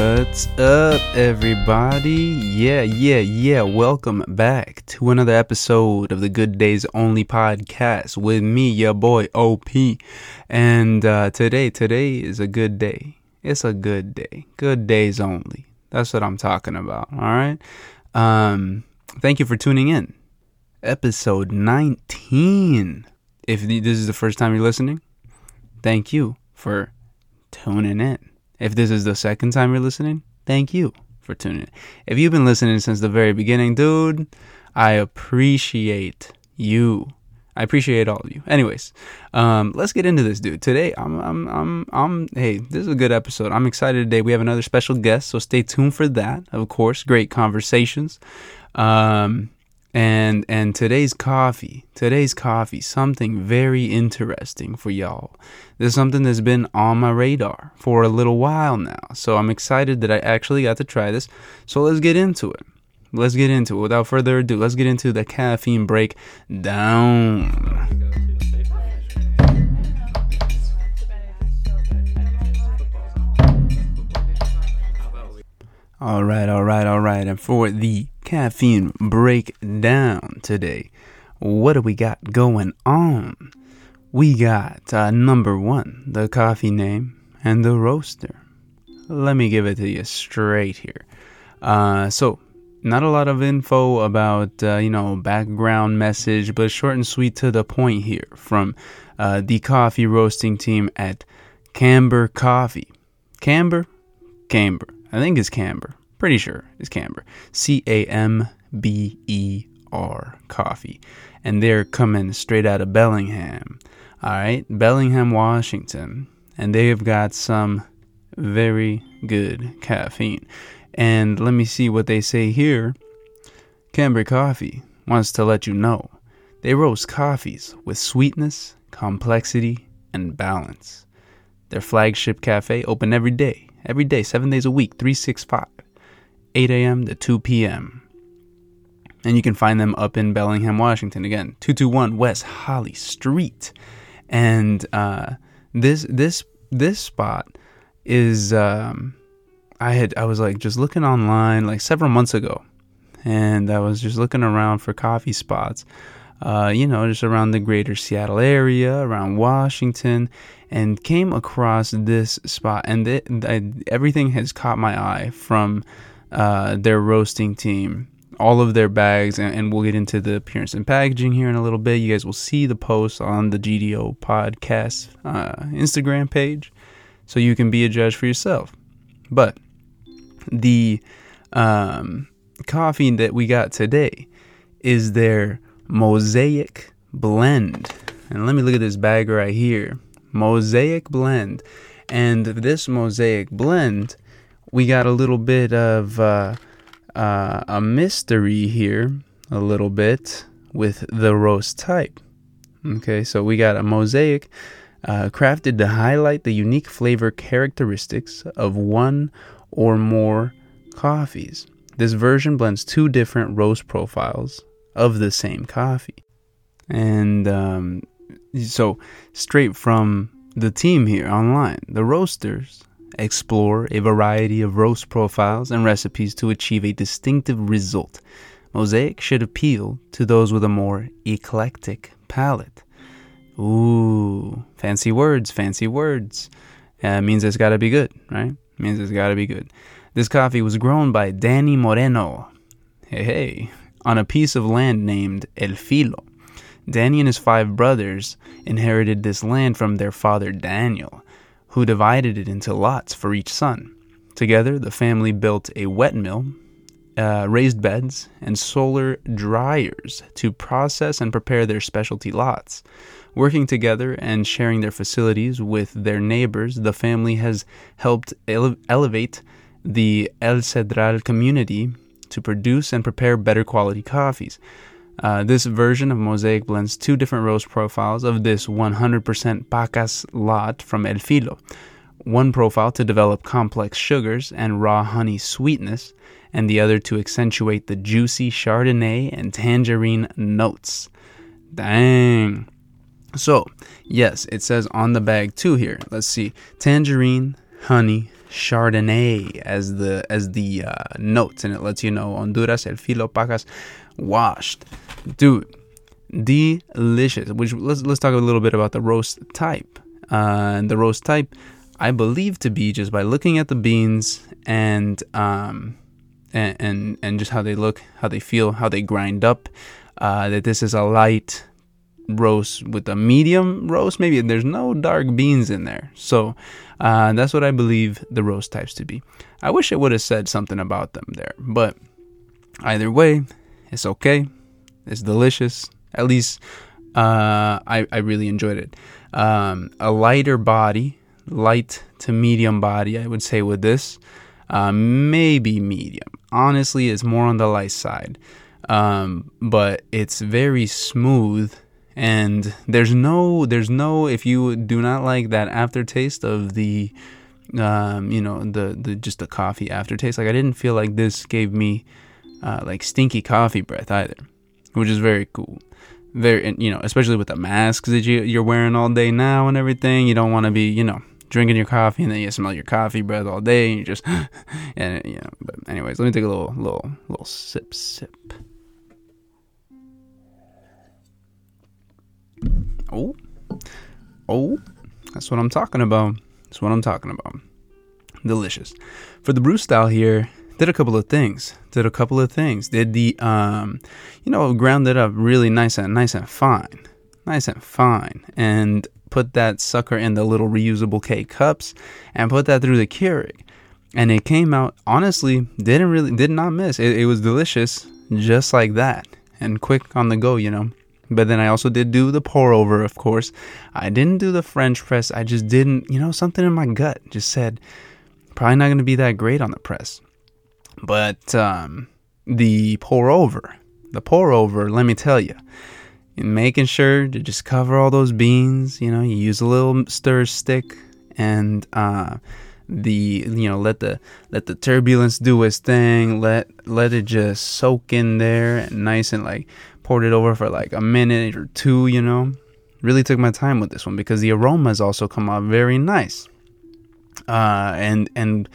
What's up, everybody? Yeah, yeah, yeah. Welcome back to another episode of the Good Days Only podcast with me, your boy OP. And uh, today, today is a good day. It's a good day. Good days only. That's what I'm talking about. All right. Um, thank you for tuning in. Episode 19. If this is the first time you're listening, thank you for tuning in. If this is the second time you're listening, thank you for tuning in. If you've been listening since the very beginning, dude, I appreciate you. I appreciate all of you. Anyways, um, let's get into this, dude. Today, I'm, I'm, I'm, I'm. Hey, this is a good episode. I'm excited today. We have another special guest, so stay tuned for that. Of course, great conversations. Um, and and today's coffee today's coffee something very interesting for y'all. This is something that's been on my radar for a little while now. So i'm excited that i actually got to try this. So let's get into it. Let's get into it. Without further ado let's get into the caffeine break down. All right, all right, all right. And for the caffeine breakdown today, what do we got going on? We got uh, number one, the coffee name and the roaster. Let me give it to you straight here. Uh, so, not a lot of info about, uh, you know, background message, but short and sweet to the point here from uh, the coffee roasting team at Camber Coffee. Camber? Camber. I think it's Camber. Pretty sure it's Camber. C A M B E R Coffee. And they're coming straight out of Bellingham. All right, Bellingham, Washington. And they've got some very good caffeine. And let me see what they say here. Camber Coffee wants to let you know they roast coffees with sweetness, complexity, and balance. Their flagship cafe open every day every day, seven days a week, 365, 8 a.m. to 2 p.m. And you can find them up in Bellingham, Washington. Again, 221 West Holly Street. And uh, this this this spot is um, I had I was like just looking online like several months ago, and I was just looking around for coffee spots. Uh, you know, just around the greater Seattle area, around Washington, and came across this spot. And it, everything has caught my eye from uh, their roasting team. All of their bags, and, and, we'll get into the appearance and packaging here in a little bit. You guys will see the post on the GDO podcast uh, Instagram page, so you can be a judge for yourself. But the um, coffee that we got today is their Mosaic Blend. And let me look at this bag right here. Mosaic Blend. And this Mosaic Blend, we got a little bit of uh, uh, a mystery here, a little bit with the roast type. Okay, so we got a Mosaic uh, crafted to highlight the unique flavor characteristics of one or more coffees. This version blends two different roast profiles of the same coffee. And um, so, straight from the team here online, the roasters explore a variety of roast profiles and recipes to achieve a distinctive result. Mosaic should appeal to those with a more eclectic palate. Ooh, fancy words, fancy words. Uh, means it's got to be good, right? Means it's got to be good. This coffee was grown by Danny Moreno. Hey, hey, on a piece of land named El Filo. Danny and his five brothers inherited this land from their father Daniel, who divided it into lots for each son. Together, the family built a wet mill, uh, raised beds, and solar dryers to process and prepare their specialty lots. Working together and sharing their facilities with their neighbors, the family has helped ele- elevate the El Cedral community to produce and prepare better quality coffees. Uh, this version of Mosaic blends two different roast profiles of this 100% Pacas lot from El Filo. One profile to develop complex sugars and raw honey sweetness, and the other to accentuate the juicy Chardonnay and tangerine notes. Dang. So, yes, it says on the bag too here. Let's see tangerine, honey, Chardonnay as the as the uh, notes, and it lets you know Honduras El Filo Pacas washed, dude. Delicious. Which let's let's talk a little bit about the roast type. Uh, the roast type, I believe to be just by looking at the beans and um, and, and and just how they look, how they feel, how they grind up. Uh, that this is a light roast with a medium roast. Maybe there's no dark beans in there. So uh, that's what I believe the roast types to be. I wish it would have said something about them there, but either way, it's okay. It's delicious. At least uh, I, I really enjoyed it. Um, a lighter body, light to medium body, I would say with this. Uh, maybe medium. Honestly, it's more on the light side. Um, but it's very smooth and there's no there's no if you do not like that aftertaste of the um, you know the the just the coffee aftertaste like I didn't feel like this gave me uh, like stinky coffee breath either which is very cool very you know especially with the masks that you, you're wearing all day now and everything you don't want to be you know drinking your coffee and then you smell your coffee breath all day and you just and you know but anyways let me take a little little little sip sip Oh, oh, that's what I'm talking about. That's what I'm talking about. Delicious. For the brew style here, did a couple of things. Did a couple of things. Did the um, you know, ground it up really nice and nice and fine, nice and fine, and put that sucker in the little reusable K cups and put that through the Keurig. And it came out honestly, didn't really did not miss. It, it was delicious just like that and quick on the go, you know. But then I also did do the pour over, of course. I didn't do the French press. I just didn't, you know, something in my gut just said, probably not going to be that great on the press. But um, the pour over, the pour over, let me tell you, in making sure to just cover all those beans, you know, you use a little stir stick and uh, the you know let the let the turbulence do its thing let let it just soak in there and nice and like poured it over for like a minute or two, you know. Really took my time with this one because the aromas also come out very nice. Uh, and and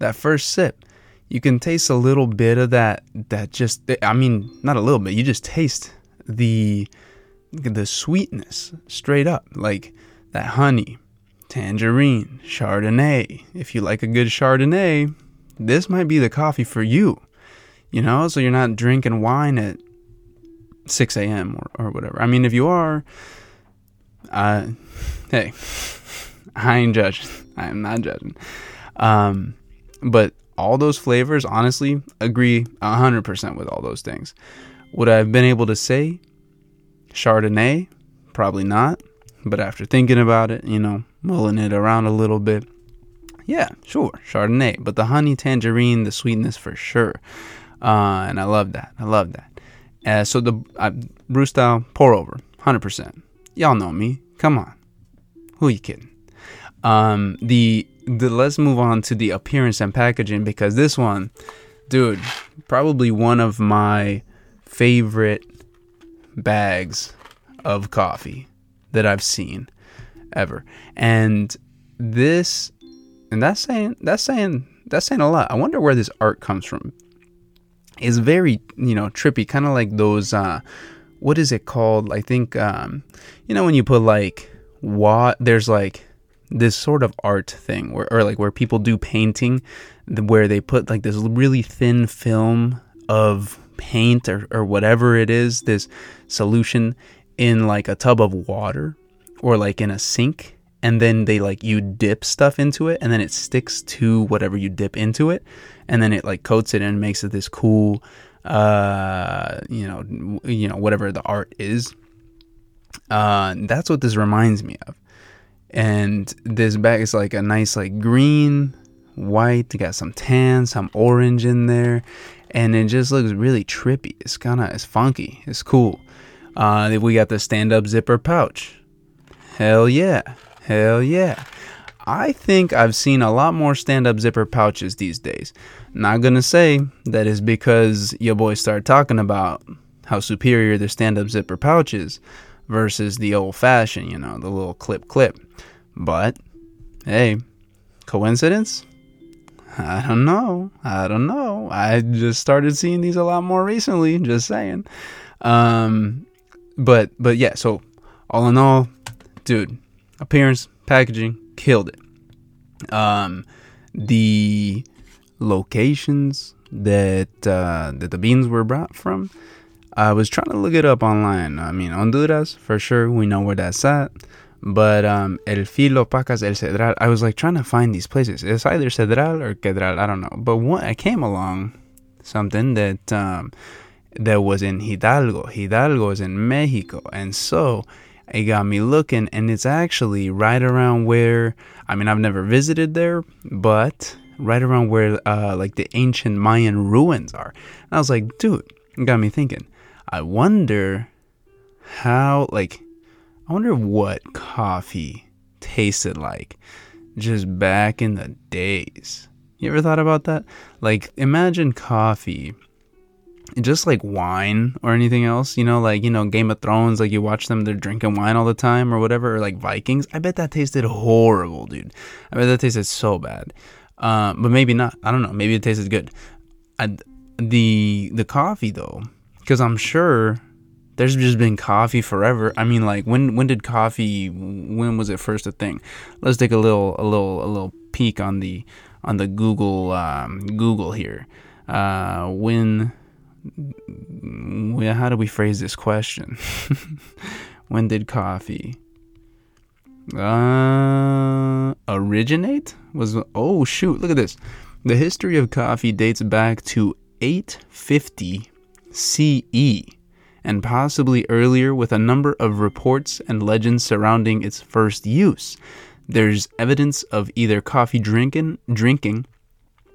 that first sip, you can taste a little bit of that that just I mean, not a little bit, you just taste the the sweetness straight up, like that honey, tangerine, chardonnay. If you like a good chardonnay, this might be the coffee for you. You know, so you're not drinking wine at 6 a.m. Or, or whatever. I mean, if you are, uh, hey, I ain't judging. I am not judging. Um, but all those flavors, honestly, agree 100% with all those things. Would I have been able to say Chardonnay? Probably not. But after thinking about it, you know, mulling it around a little bit, yeah, sure, Chardonnay. But the honey tangerine, the sweetness for sure. Uh, and I love that. I love that. Uh, so the uh, brew style pour over, hundred percent. Y'all know me. Come on, who are you kidding? Um, the the let's move on to the appearance and packaging because this one, dude, probably one of my favorite bags of coffee that I've seen ever. And this and that's saying that's saying that's saying a lot. I wonder where this art comes from It's very you know trippy, kind of like those. Uh, what is it called? I think um, you know when you put like what there's like this sort of art thing where or like where people do painting where they put like this really thin film of paint or, or whatever it is this solution in like a tub of water or like in a sink and then they like you dip stuff into it and then it sticks to whatever you dip into it and then it like coats it and makes it this cool uh you know you know whatever the art is. Uh that's what this reminds me of and this bag is like a nice like green white. Got some tan some orange in there. And it just looks really trippy. It's kind of it's funky. It's cool. Uh we got the stand-up zipper pouch. Hell yeah. Hell yeah. I think I've seen a lot more stand up zipper pouches these days. Not gonna say that is because your boys started talking about how superior the stand up zipper pouch is versus the old fashioned, you know, the little clip clip. But hey, coincidence? I don't know. I don't know. I just started seeing these a lot more recently. Just saying. Um, but but yeah. So all in all, dude, appearance, packaging, killed it. Um, the locations that uh, that the beans were brought from. I was trying to look it up online. I mean, Honduras for sure. We know where that's at. But um, El Filo, Pacas, El Cedral. I was like trying to find these places. It's either Cedral or Quedral. I don't know. But one, I came along something that um, that was in Hidalgo. Hidalgo is in Mexico, and so it got me looking. And it's actually right around where. I mean, I've never visited there, but right around where uh, like the ancient Mayan ruins are. And I was like, dude, it got me thinking. I wonder how like I wonder what coffee tasted like just back in the days. You ever thought about that? Like, imagine coffee, just like wine or anything else, you know, like, you know, Game of Thrones, like you watch them, they're drinking wine all the time or whatever, or like Vikings. I bet that tasted horrible, dude. I bet that tasted so bad. Uh, but maybe not. I don't know. Maybe it tasted good. I, the the coffee though, because I'm sure there's just been coffee forever. I mean, like when when did coffee? When was it first a thing? Let's take a little a little a little peek on the on the Google um, Google here. Uh, when, how do we phrase this question? when did coffee uh, originate? Was oh shoot! Look at this. The history of coffee dates back to 850 CE and possibly earlier with a number of reports and legends surrounding its first use. There's evidence of either coffee drinking, drinking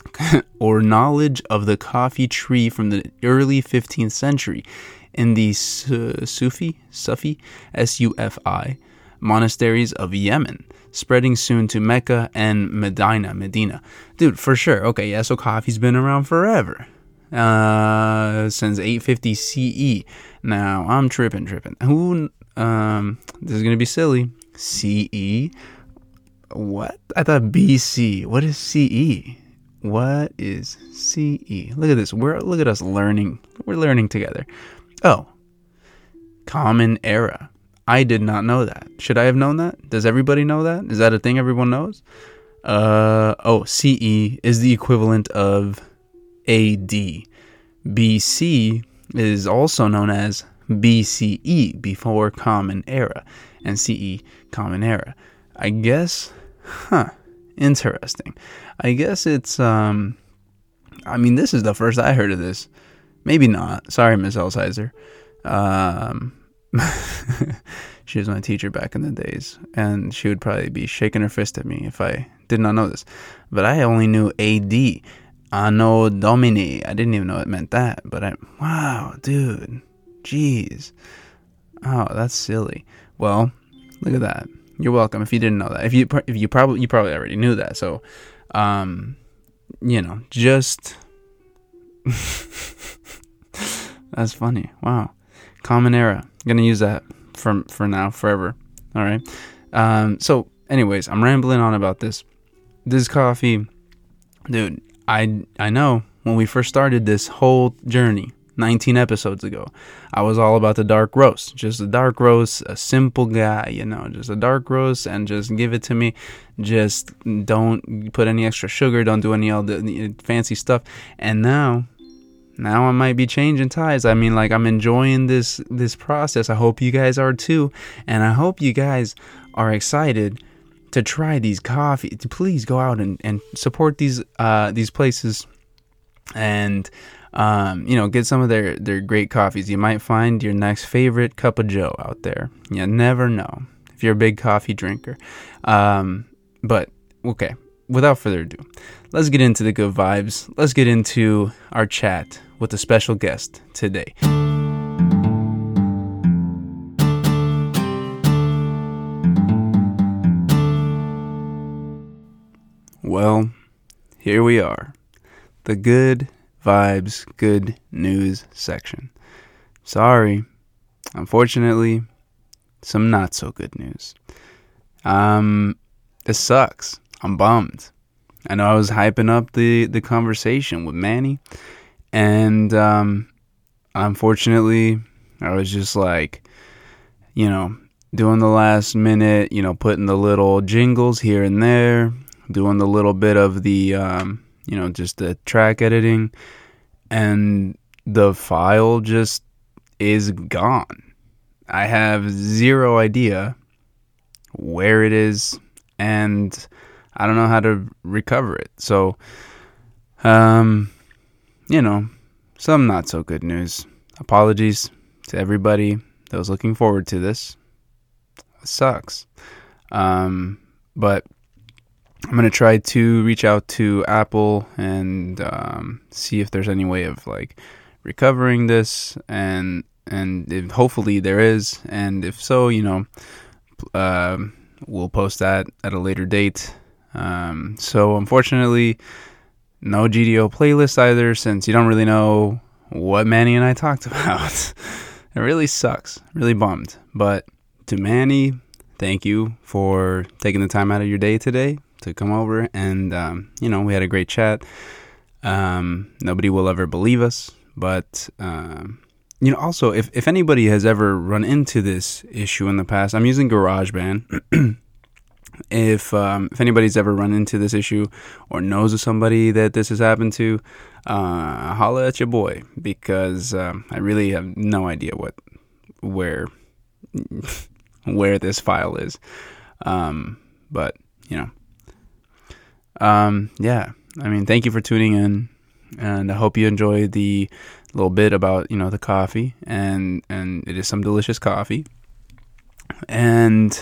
or knowledge of the coffee tree from the early 15th century in the Sufi, Sufi, S-U-F-I, monasteries of Yemen, spreading soon to Mecca and Medina, Medina. Dude, for sure. Okay, yeah, so coffee's been around forever. Uh, since 850 CE. Now I'm tripping, tripping. Who? Um, this is gonna be silly. CE. What? I thought BC. What is CE? What is CE? Look at this. We're look at us learning. We're learning together. Oh, Common Era. I did not know that. Should I have known that? Does everybody know that? Is that a thing everyone knows? Uh oh, CE is the equivalent of AD. BC is also known as BCE, before Common Era, and CE, Common Era. I guess, huh, interesting. I guess it's, um, I mean, this is the first I heard of this. Maybe not. Sorry, Miss Elsizer. Um, she was my teacher back in the days, and she would probably be shaking her fist at me if I did not know this. But I only knew AD, Anno Domini. I didn't even know it meant that, but I wow, dude. Jeez. Oh, that's silly. Well, look at that. You're welcome if you didn't know that. If you if you probably you probably already knew that. So, um, you know, just that's funny. Wow. Common era. Gonna use that for for now, forever. All right. Um. So, anyways, I'm rambling on about this. This coffee, dude. I I know when we first started this whole journey 19 episodes ago, I was all about the dark roast. Just a dark roast, a simple guy, you know, just a dark roast and just give it to me. Just don't put any extra sugar, don't do any all the fancy stuff. And now now I might be changing ties. I mean like I'm enjoying this this process. I hope you guys are too. And I hope you guys are excited to try these coffee. Please go out and, and support these uh, these places and um, you know get some of their their great coffees. You might find your next favorite cup of Joe out there. You never know if you're a big coffee drinker. Um, but okay, without further ado, let's get into the good vibes. Let's get into our chat with a special guest today. Well, here we are. The good vibes, good news section. Sorry. Unfortunately, some not so good news. Um, this sucks. I'm bummed. I know I was hyping up the the conversation with Manny, and um, unfortunately, I was just like, you know, doing the last minute, you know, putting the little jingles here and there, doing the little bit of the, um, you know, just the track editing, and the file just is gone. I have zero idea where it is, and I don't know how to recover it. So, um, you know, some not so good news. Apologies to everybody that was looking forward to this. It sucks. Um, but I'm to try to reach out to Apple and um, see if there's any way of like recovering this. And and if, hopefully there is. And if so you know uh, we'll post that at a later date. Um, so unfortunately no gdo playlist either since you don't really know what manny and i talked about. It really sucks. Really bummed. But to manny thank you for taking the time out of your day today to come over and um, you know we had a great chat um, nobody will ever believe us but um, you know, also if if anybody has ever run into this issue in the past, I'm using GarageBand. if um, if anybody's ever run into this issue or knows of somebody that this has happened to, uh, holla at your boy because um, I really have no idea what where where this file is. Um, but you know, um, yeah. I mean, thank you for tuning in and I hope you enjoy the little bit about you know the coffee and and it is some delicious coffee. And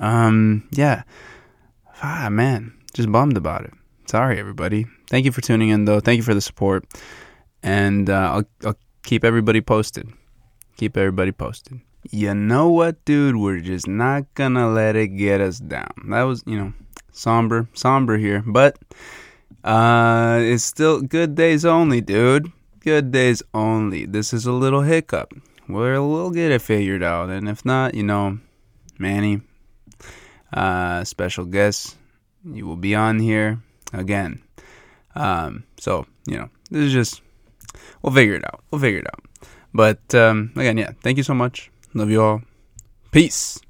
um yeah. Ah man just bummed about it. Sorry everybody. Thank you for tuning in though. Thank you for the support. And uh, I'll, I'll keep everybody posted. Keep everybody posted. You know what dude? We're just not gonna let it get us down. That was you know somber somber here but uh, it's still good days only, dude. Good days only. This is a little hiccup. We'll, we'll get it figured out. And if not, you know, Manny, uh, special guest, you will be on here again. Um, so, you know, this is just, we'll figure it out. We'll figure it out. But um, again, yeah, thank you so much. Love you all. Peace.